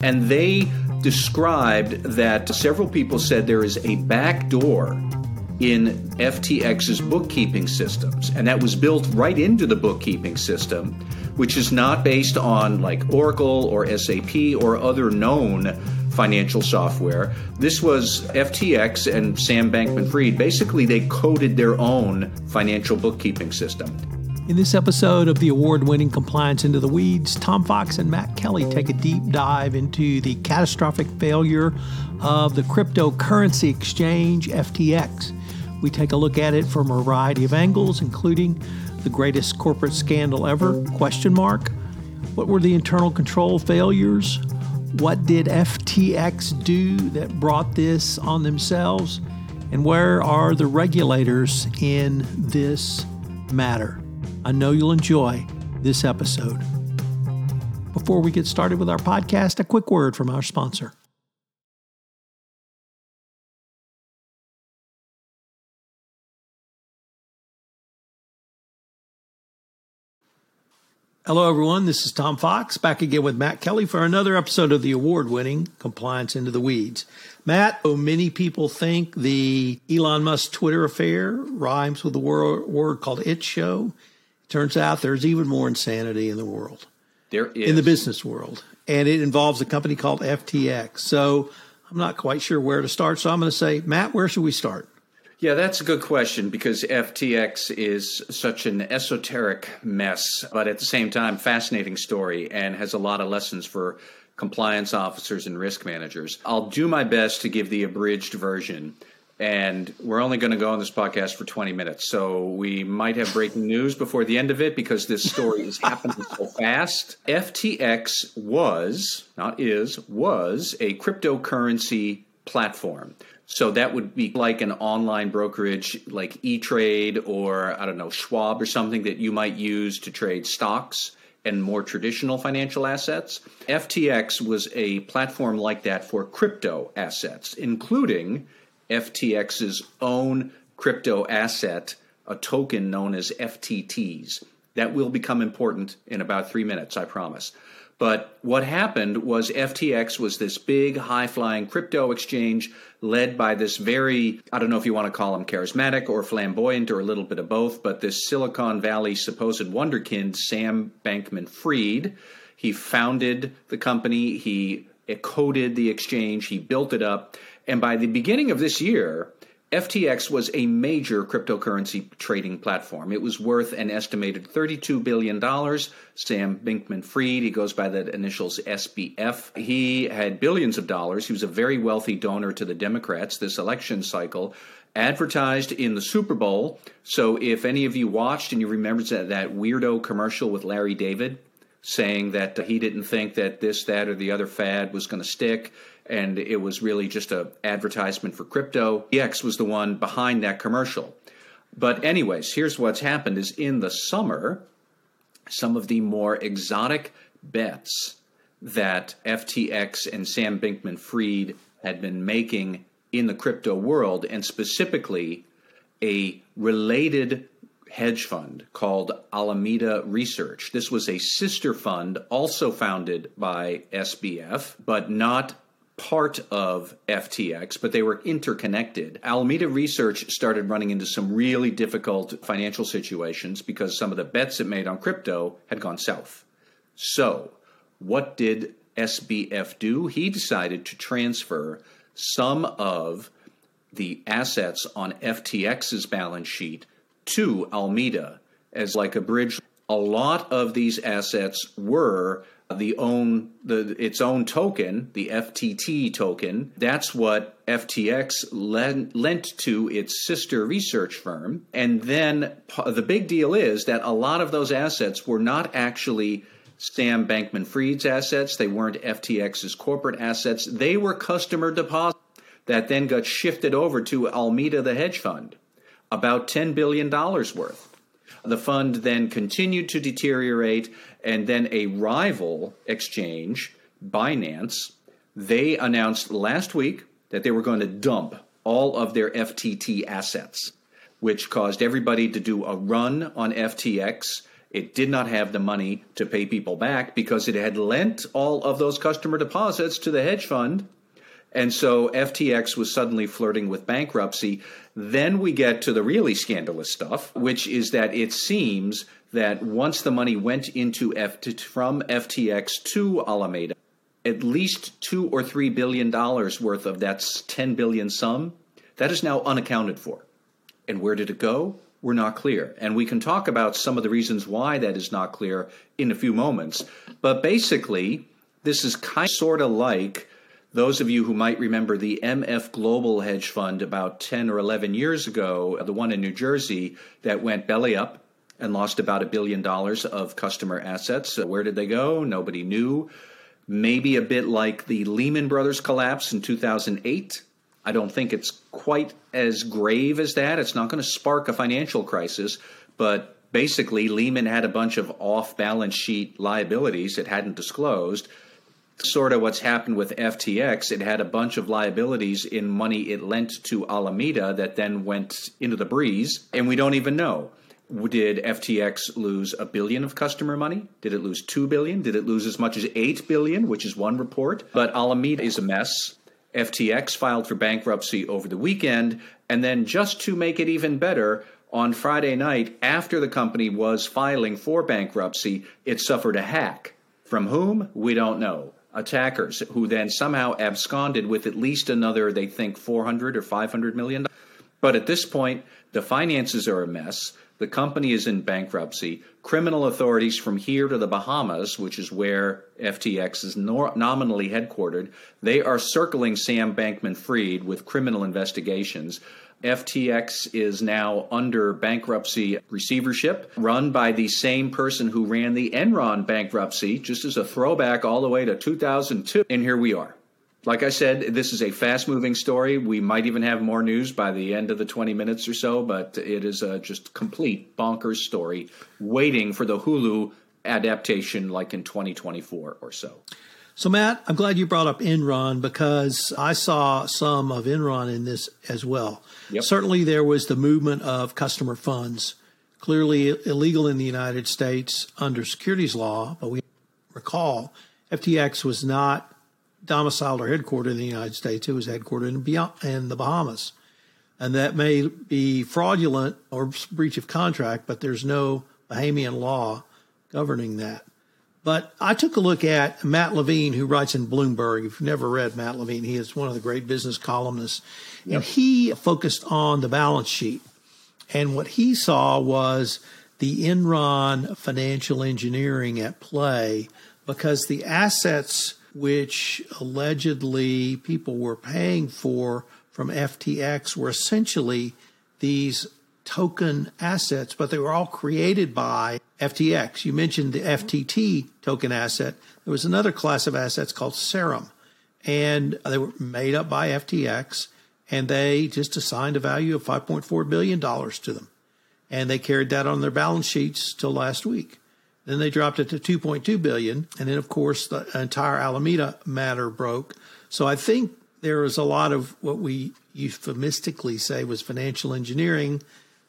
And they described that several people said there is a back door in FTX's bookkeeping systems. And that was built right into the bookkeeping system, which is not based on like Oracle or SAP or other known financial software. This was FTX and Sam Bankman Fried. Basically, they coded their own financial bookkeeping system. In this episode of the award winning Compliance Into the Weeds, Tom Fox and Matt Kelly take a deep dive into the catastrophic failure of the cryptocurrency exchange FTX. We take a look at it from a variety of angles, including the greatest corporate scandal ever, question mark. What were the internal control failures? What did FTX do that brought this on themselves? And where are the regulators in this matter? I know you'll enjoy this episode. Before we get started with our podcast, a quick word from our sponsor. Hello, everyone. This is Tom Fox back again with Matt Kelly for another episode of the award winning Compliance Into the Weeds. Matt, oh, many people think the Elon Musk Twitter affair rhymes with the word, called it show. Turns out there's even more insanity in the world. There is. In the business world. And it involves a company called FTX. So I'm not quite sure where to start. So I'm going to say, Matt, where should we start? Yeah, that's a good question because FTX is such an esoteric mess, but at the same time, fascinating story and has a lot of lessons for compliance officers and risk managers. I'll do my best to give the abridged version. And we're only going to go on this podcast for 20 minutes. So we might have breaking news before the end of it because this story is happening so fast. FTX was, not is, was a cryptocurrency platform. So that would be like an online brokerage like E Trade or I don't know, Schwab or something that you might use to trade stocks and more traditional financial assets. FTX was a platform like that for crypto assets, including FTX's own crypto asset, a token known as FTTs. That will become important in about three minutes, I promise. But what happened was FTX was this big, high flying crypto exchange led by this very, I don't know if you want to call him charismatic or flamboyant or a little bit of both, but this Silicon Valley supposed wonderkind, Sam Bankman Fried. He founded the company, he coded the exchange, he built it up. And by the beginning of this year, FTX was a major cryptocurrency trading platform. It was worth an estimated $32 billion. Sam Bankman Fried, he goes by the initials SBF. He had billions of dollars. He was a very wealthy donor to the Democrats this election cycle. Advertised in the Super Bowl. So, if any of you watched and you remember that, that weirdo commercial with Larry David saying that he didn't think that this, that, or the other fad was going to stick, and it was really just a advertisement for crypto. FTX was the one behind that commercial. But anyways, here's what's happened is in the summer, some of the more exotic bets that FTX and Sam Bankman Fried had been making in the crypto world, and specifically a related hedge fund called Alameda Research. This was a sister fund also founded by SBF, but not part of FTX, but they were interconnected. Alameda Research started running into some really difficult financial situations because some of the bets it made on crypto had gone south. So, what did SBF do? He decided to transfer some of the assets on FTX's balance sheet to Alameda as like a bridge. A lot of these assets were the own the its own token, the FTT token. That's what FTX lent, lent to its sister research firm. And then the big deal is that a lot of those assets were not actually Sam Bankman Fried's assets. They weren't FTX's corporate assets. They were customer deposits that then got shifted over to Alameda, the hedge fund, about $10 billion worth. The fund then continued to deteriorate, and then a rival exchange, Binance, they announced last week that they were going to dump all of their FTT assets, which caused everybody to do a run on FTX It did not have the money to pay people back because it had lent all of those customer deposits to the hedge fund. And so FTX was suddenly flirting with bankruptcy. Then we get to the really scandalous stuff, which is that it seems that once the money went into F- from FTX to Alameda, at least two or three billion dollars worth of that 10 billion sum that is now unaccounted for. And where did it go? We're not clear. And we can talk about some of the reasons why that is not clear in a few moments. But basically, this is kind of sort of like those of you who might remember the MF Global hedge fund about 10 or 11 years ago, the one in New Jersey that went belly up and lost about a billion dollars of customer assets. Where did they go? Nobody knew. Maybe a bit like the Lehman Brothers collapse in 2008. I don't think it's quite as grave as that. It's not going to spark a financial crisis, but basically, Lehman had a bunch of off balance sheet liabilities it hadn't disclosed sort of what's happened with FTX. It had a bunch of liabilities in money it lent to Alameda that then went into the breeze, and we don't even know. Did FTX lose a billion of customer money? Did it lose 2 billion? Did it lose as much as 8 billion, which is one report? But Alameda is a mess. FTX filed for bankruptcy over the weekend, and then just to make it even better, on Friday night, after the company was filing for bankruptcy, it suffered a hack. From whom? We don't know attackers who then somehow absconded with at least another, they think, 400 or 500 million. But at this point, the finances are a mess. The company is in bankruptcy. Criminal authorities from here to the Bahamas, which is where FTX is nominally headquartered, they are circling Sam Bankman Fried with criminal investigations. FTX is now under bankruptcy receivership, run by the same person who ran the Enron bankruptcy, just as a throwback all the way to 2002. And here we are. Like I said, this is a fast moving story. We might even have more news by the end of the 20 minutes or so, but it is a just complete bonkers story waiting for the Hulu adaptation like in 2024 or so. So, Matt, I'm glad you brought up Enron because I saw some of Enron in this as well. Yep. Certainly, there was the movement of customer funds, clearly illegal in the United States under securities law, but we recall FTX was not domiciled or headquartered in the United States. It was headquartered in, in the Bahamas. And that may be fraudulent or breach of contract, but there's no Bahamian law governing that. But I took a look at Matt Levine, who writes in Bloomberg. If you've never read Matt Levine, he is one of the great business columnists. Yep. And he focused on the balance sheet. And what he saw was the Enron financial engineering at play because the assets which allegedly people were paying for from FTX were essentially these token assets, but they were all created by FTX. You mentioned the FTT token asset. There was another class of assets called Serum, and they were made up by FTX, and they just assigned a value of $5.4 billion to them. And they carried that on their balance sheets till last week. Then they dropped it to 2.2 billion, and then of course the entire Alameda matter broke. So I think there was a lot of what we euphemistically say was financial engineering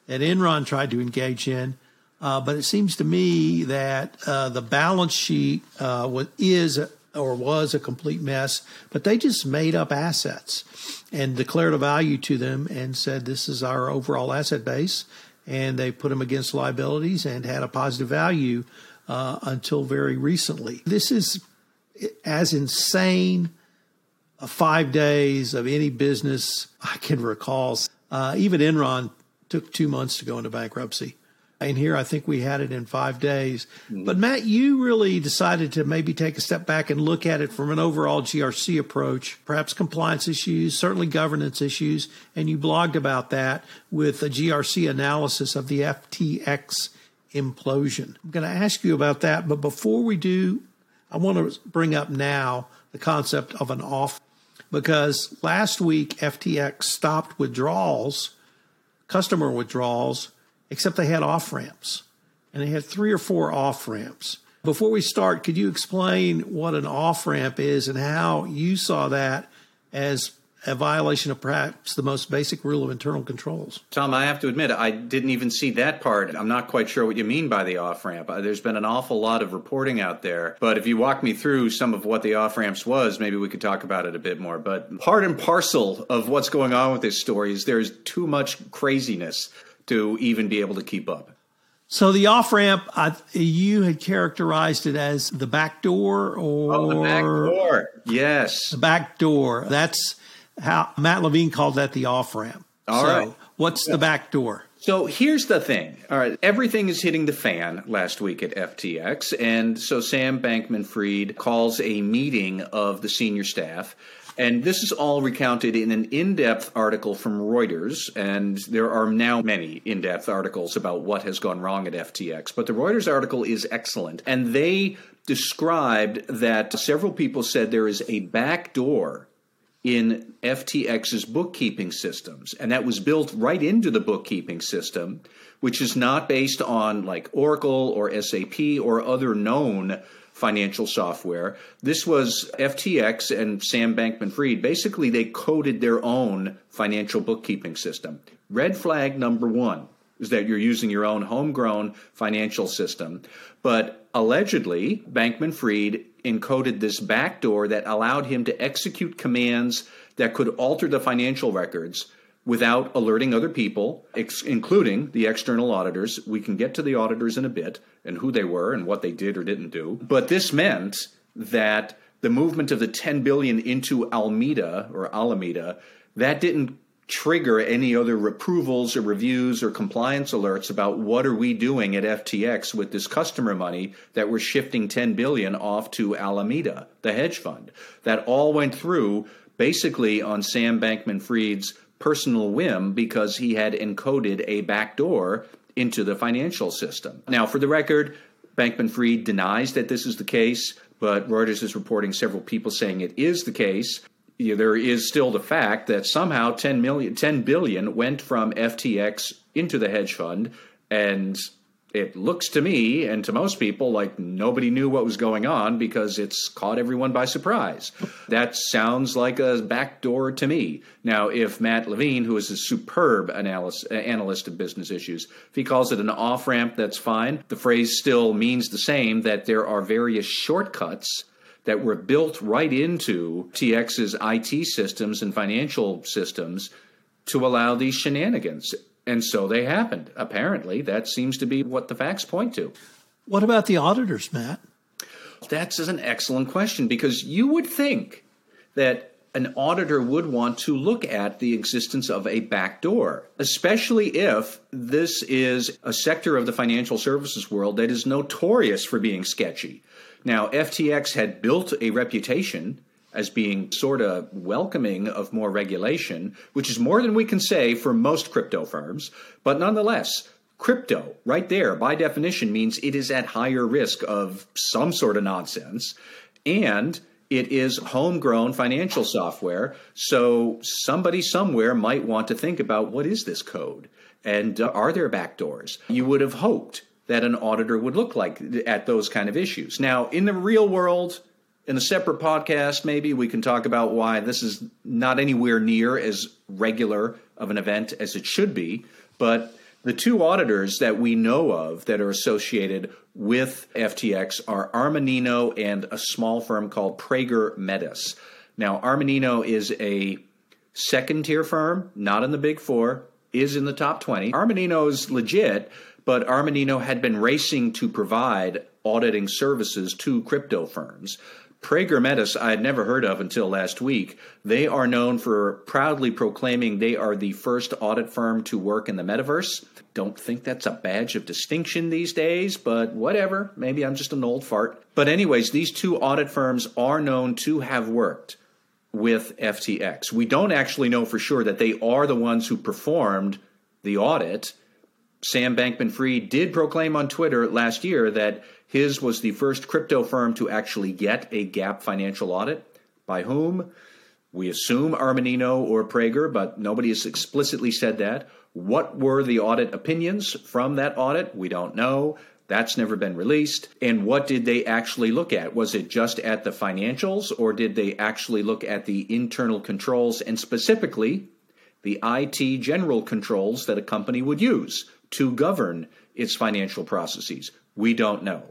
that Enron tried to engage in uh, but it seems to me that uh, the balance sheet uh, was, is or was a complete mess, but they just made up assets and declared a value to them and said, This is our overall asset base. And they put them against liabilities and had a positive value uh, until very recently. This is as insane five days of any business I can recall. Uh, even Enron took two months to go into bankruptcy. And here I think we had it in five days. Mm-hmm. But Matt, you really decided to maybe take a step back and look at it from an overall GRC approach, perhaps compliance issues, certainly governance issues. And you blogged about that with a GRC analysis of the FTX implosion. I'm going to ask you about that. But before we do, I want to bring up now the concept of an off because last week FTX stopped withdrawals, customer withdrawals except they had off ramps. And they had three or four off ramps. Before we start, could you explain what an off ramp is and how you saw that as a violation of perhaps the most basic rule of internal controls. Tom, I have to admit, I didn't even see that part. I'm not quite sure what you mean by the off ramp. Uh, there's been an awful lot of reporting out there. But if you walk me through some of what the off ramps was, maybe we could talk about it a bit more. But part and parcel of what's going on with this story is there's too much craziness to even be able to keep up. So the off ramp, you had characterized it as the back door, or oh, the back door. Yes, the back door. That's how Matt Levine called that the off ramp. All so right. What's the back door? So here's the thing. All right, everything is hitting the fan last week at FTX, and so Sam Bankman-Fried calls a meeting of the senior staff. And this is all recounted in an in depth article from Reuters. And there are now many in depth articles about what has gone wrong at FTX. But the Reuters article is excellent. And they described that several people said there is a back door in FTX's bookkeeping systems. And that was built right into the bookkeeping system, which is not based on like Oracle or SAP or other known financial software. This was FTX and Sam Bankman Fried. Basically, they coded their own financial bookkeeping system. Red flag number one is that you're using your own homegrown financial system. But allegedly, Bankman Fried encoded this backdoor that allowed him to execute commands that could alter the financial records without alerting other people, ex- including the external auditors. We can get to the auditors in a bit and who they were and what they did or didn't do. But this meant that the movement of the 10 billion into Alameda or Alameda, that didn't trigger any other approvals or reviews or compliance alerts about what are we doing at FTX with this customer money that we're shifting 10 billion off to Alameda, the hedge fund. That all went through basically on Sam Bankman-Fried's personal whim because he had encoded a backdoor into the financial system. Now, for the record, Bankman Fried denies that this is the case, but Reuters is reporting several people saying it is the case you know, there is still the fact that somehow 10 million 10 billion went from FTX into the hedge fund and it looks to me and to most people like nobody knew what was going on because it's caught everyone by surprise. That sounds like a backdoor to me. Now, if Matt Levine, who is a superb analyst, analyst of business issues, if he calls it an off ramp, that's fine. The phrase still means the same that there are various shortcuts that were built right into FTX's IT systems and financial systems to allow these shenanigans. And so they happened. Apparently, that seems to be what the facts point to. What about the auditors, Matt? That's an excellent question because you would think that an auditor would want to look at the existence of a backdoor, especially if this is a sector of the financial services world that is notorious for being sketchy. Now, FTX had built a reputation as being sort of welcoming of more regulation, which is more than we can say for most crypto firms. But nonetheless, crypto, right there, by definition, means it is at higher risk of some sort of nonsense. And it is homegrown financial software. So somebody somewhere might want to think about what is this code? And uh, are there backdoors? You would have hoped that an auditor would look like at those kind of issues. Now, in the real world, in a separate podcast, maybe we can talk about why this is not anywhere near as regular of an event as it should be. But the two auditors that we know of that are associated with FTX are Armanino and a small firm called Prager Metis. Now, Armanino is a second tier firm, not in the big four, is in the top 20. Armanino is legit, but Armanino had been racing to provide auditing services to crypto firms. Prager Metis, I had never heard of until last week. They are known for proudly proclaiming they are the first audit firm to work in the metaverse. Don't think that's a badge of distinction these days, but whatever. Maybe I'm just an old fart. But, anyways, these two audit firms are known to have worked with FTX. We don't actually know for sure that they are the ones who performed the audit Sam Bankman Fried did proclaim on Twitter last year that his was the first crypto firm to actually get a GAAP financial audit. By whom? We assume Armanino or Prager, but nobody has explicitly said that. What were the audit opinions from that audit? We don't know. That's never been released. And what did they actually look at? Was it just at the financials, or did they actually look at the internal controls and specifically the IT general controls that a company would use to govern its financial processes? We don't know.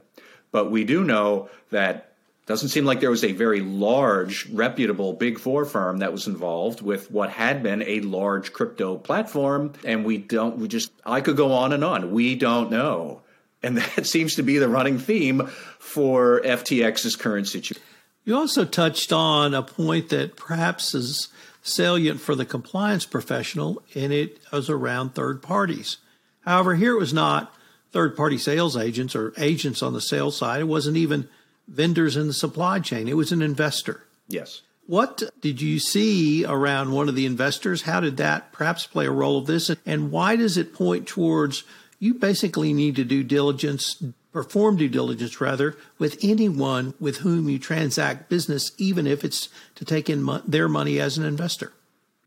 But we do know that doesn't seem like there was a very large, reputable Big Four firm that was involved with what had been a large crypto platform. And we don't, we just, I could go on and on. We don't know. And that seems to be the running theme for FTX's current situation. You also touched on a point that perhaps is salient for the compliance professional, and it was around third parties. However, here it was not third party sales agents or agents on the sales side. It wasn't even vendors in the supply chain, it was an investor. Yes. What did you see around one of the investors? How did that perhaps play a role of this? And why does it point towards you basically need to do diligence, perform due diligence rather, with anyone with whom you transact business, even if it's to take in mo- their money as an investor?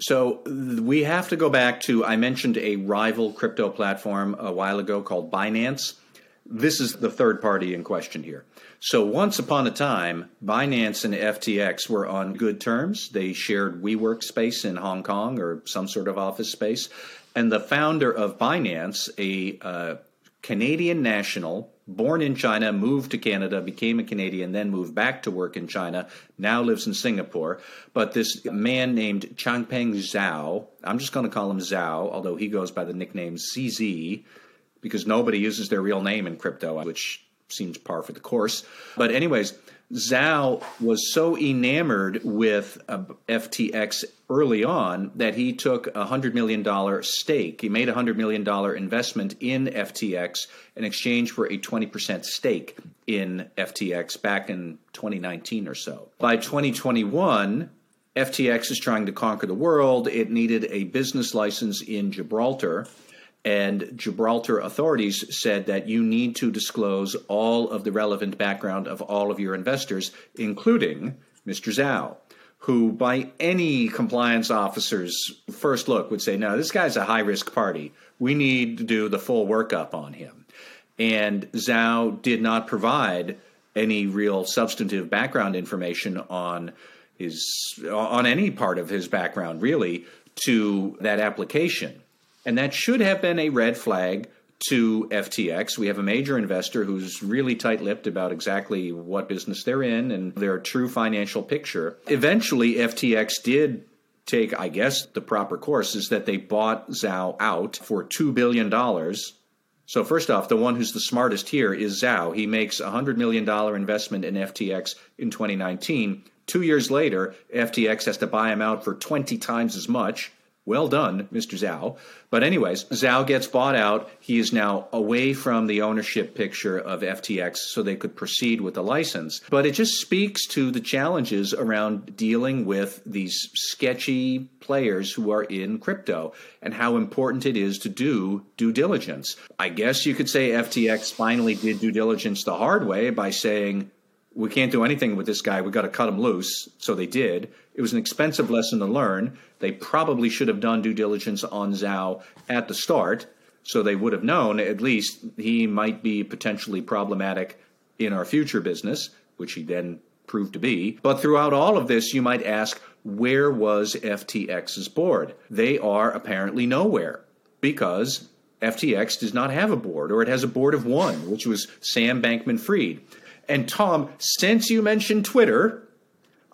So we have to go back to I mentioned a rival crypto platform a while ago called Binance. This is the third party in question here. So once upon a time, Binance and FTX were on good terms. They shared WeWork space in Hong Kong or some sort of office space. And the founder of Binance, a uh, Canadian national, born in China, moved to Canada, became a Canadian, then moved back to work in China, now lives in Singapore. But this man named Changpeng Zhao, I'm just going to call him Zhao, although he goes by the nickname CZ because nobody uses their real name in crypto, which seems par for the course. But, anyways, Zhao was so enamored with uh, FTX early on that he took a $100 million stake. He made a $100 million investment in FTX in exchange for a 20% stake in FTX back in 2019 or so. By 2021, FTX is trying to conquer the world. It needed a business license in Gibraltar and Gibraltar authorities said that you need to disclose all of the relevant background of all of your investors, including Mr. Zhao, who, by any compliance officer's first look, would say, No, this guy's a high risk party. We need to do the full workup on him. And Zhao did not provide any real substantive background information on his on any part of his background really to that application and that should have been a red flag to FTX. We have a major investor who's really tight lipped about exactly what business they're in and their true financial picture. Eventually, FTX did take, I guess, the proper course is that they bought Zhao out for $2 billion. So, first off, the one who's the smartest here is Zhao. He makes a $100 million investment in FTX in 2019. Two years later, FTX has to buy him out for 20 times as much. Well done, Mr. Zhao. But, anyways, Zhao gets bought out. He is now away from the ownership picture of FTX so they could proceed with the license. But it just speaks to the challenges around dealing with these sketchy players who are in crypto and how important it is to do due diligence. I guess you could say FTX finally did due diligence the hard way by saying, we can't do anything with this guy. We've got to cut him loose. So they did. It was an expensive lesson to learn. They probably should have done due diligence on Zhao at the start. So they would have known at least he might be potentially problematic in our future business, which he then proved to be. But throughout all of this, you might ask, where was FTX's board? They are apparently nowhere because FTX does not have a board, or it has a board of one, which was Sam Bankman Fried. And Tom, since you mentioned Twitter,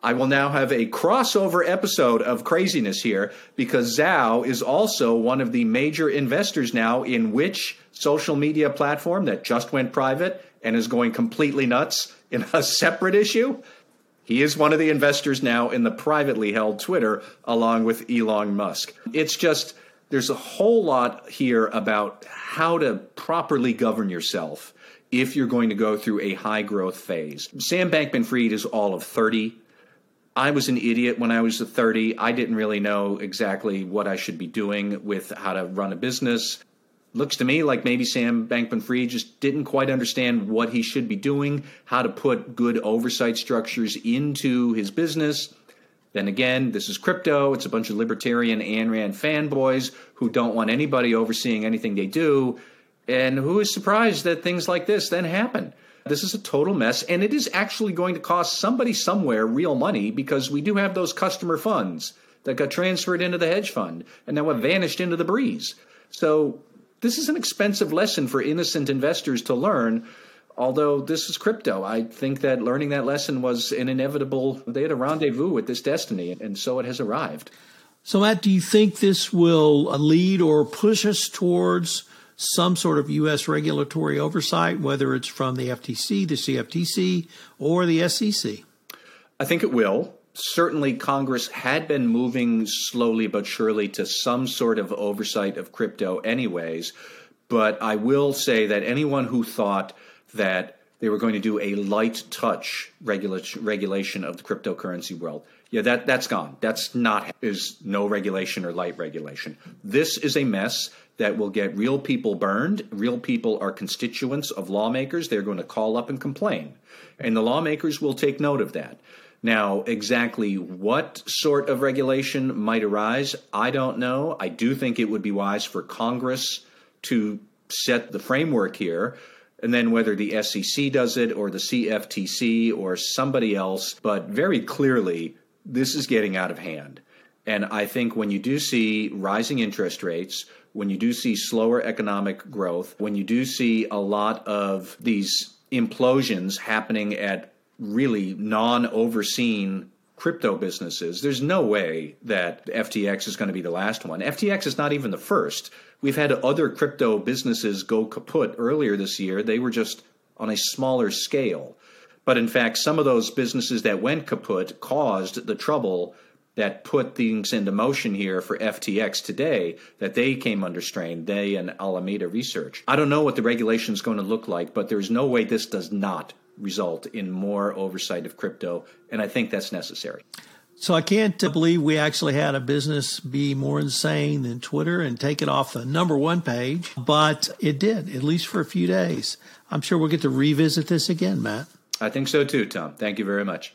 I will now have a crossover episode of craziness here because Zhao is also one of the major investors now in which social media platform that just went private and is going completely nuts in a separate issue. He is one of the investors now in the privately held Twitter along with Elon Musk. It's just there's a whole lot here about how to properly govern yourself if you're going to go through a high growth phase. Sam Bankman Fried is all of 30. I was an idiot when I was 30. I didn't really know exactly what I should be doing with how to run a business. Looks to me like maybe Sam Bankman Fried just didn't quite understand what he should be doing, how to put good oversight structures into his business. Then again, this is crypto. It's a bunch of libertarian Ayn Rand fanboys who don't want anybody overseeing anything they do And who is surprised that things like this then happen? This is a total mess, and it is actually going to cost somebody somewhere real money because we do have those customer funds that got transferred into the hedge fund and now have vanished into the breeze. So, this is an expensive lesson for innocent investors to learn. Although this is crypto, I think that learning that lesson was an inevitable. They had a rendezvous with this destiny, and so it has arrived. So, Matt, do you think this will lead or push us towards some sort of U.S. regulatory oversight, whether it's from the FTC, the CFTC, or the SEC? I think it will. Certainly, Congress had been moving slowly but surely to some sort of oversight of crypto, anyways. But I will say that anyone who thought that they were going to do a light touch regula- regulation of the cryptocurrency world. Yeah, that that's gone. That's not is no regulation or light regulation. This is a mess that will get real people burned. Real people are constituents of lawmakers. They're going to call up and complain. And the lawmakers will take note of that. Now, exactly what sort of regulation might arise, I don't know. I do think it would be wise for Congress to set the framework here. And then whether the SEC does it or the CFTC or somebody else, but very clearly, this is getting out of hand. And I think when you do see rising interest rates, when you do see slower economic growth, when you do see a lot of these implosions happening at really non overseen crypto businesses, there's no way that FTX is going to be the last one. FTX is not even the first. We've had other crypto businesses go kaput earlier this year. They were just on a smaller scale. But in fact, some of those businesses that went kaput caused the trouble that put things into motion here for FTX today that they came under strain, they and Alameda Research. I don't know what the regulation is going to look like, but there's no way this does not result in more oversight of crypto, and I think that's necessary. So I can't believe we actually had a business be more insane than Twitter and take it off the number one page, but it did, at least for a few days. I'm sure we'll get to revisit this again, Matt. I think so too, Tom. Thank you very much.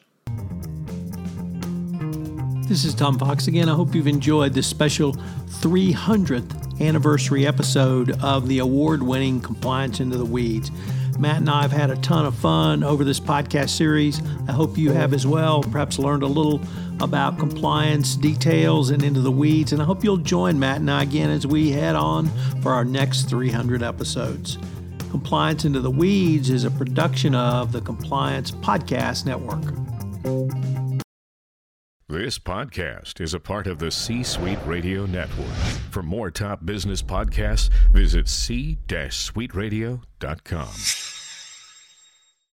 This is Tom Fox again. I hope you've enjoyed this special 300th anniversary episode of the award winning Compliance Into the Weeds. Matt and I have had a ton of fun over this podcast series. I hope you have as well. Perhaps learned a little about compliance details and into the weeds. And I hope you'll join Matt and I again as we head on for our next 300 episodes. Compliance Into the Weeds is a production of the Compliance Podcast Network. This podcast is a part of the C Suite Radio Network. For more top business podcasts, visit c-suiteradio.com.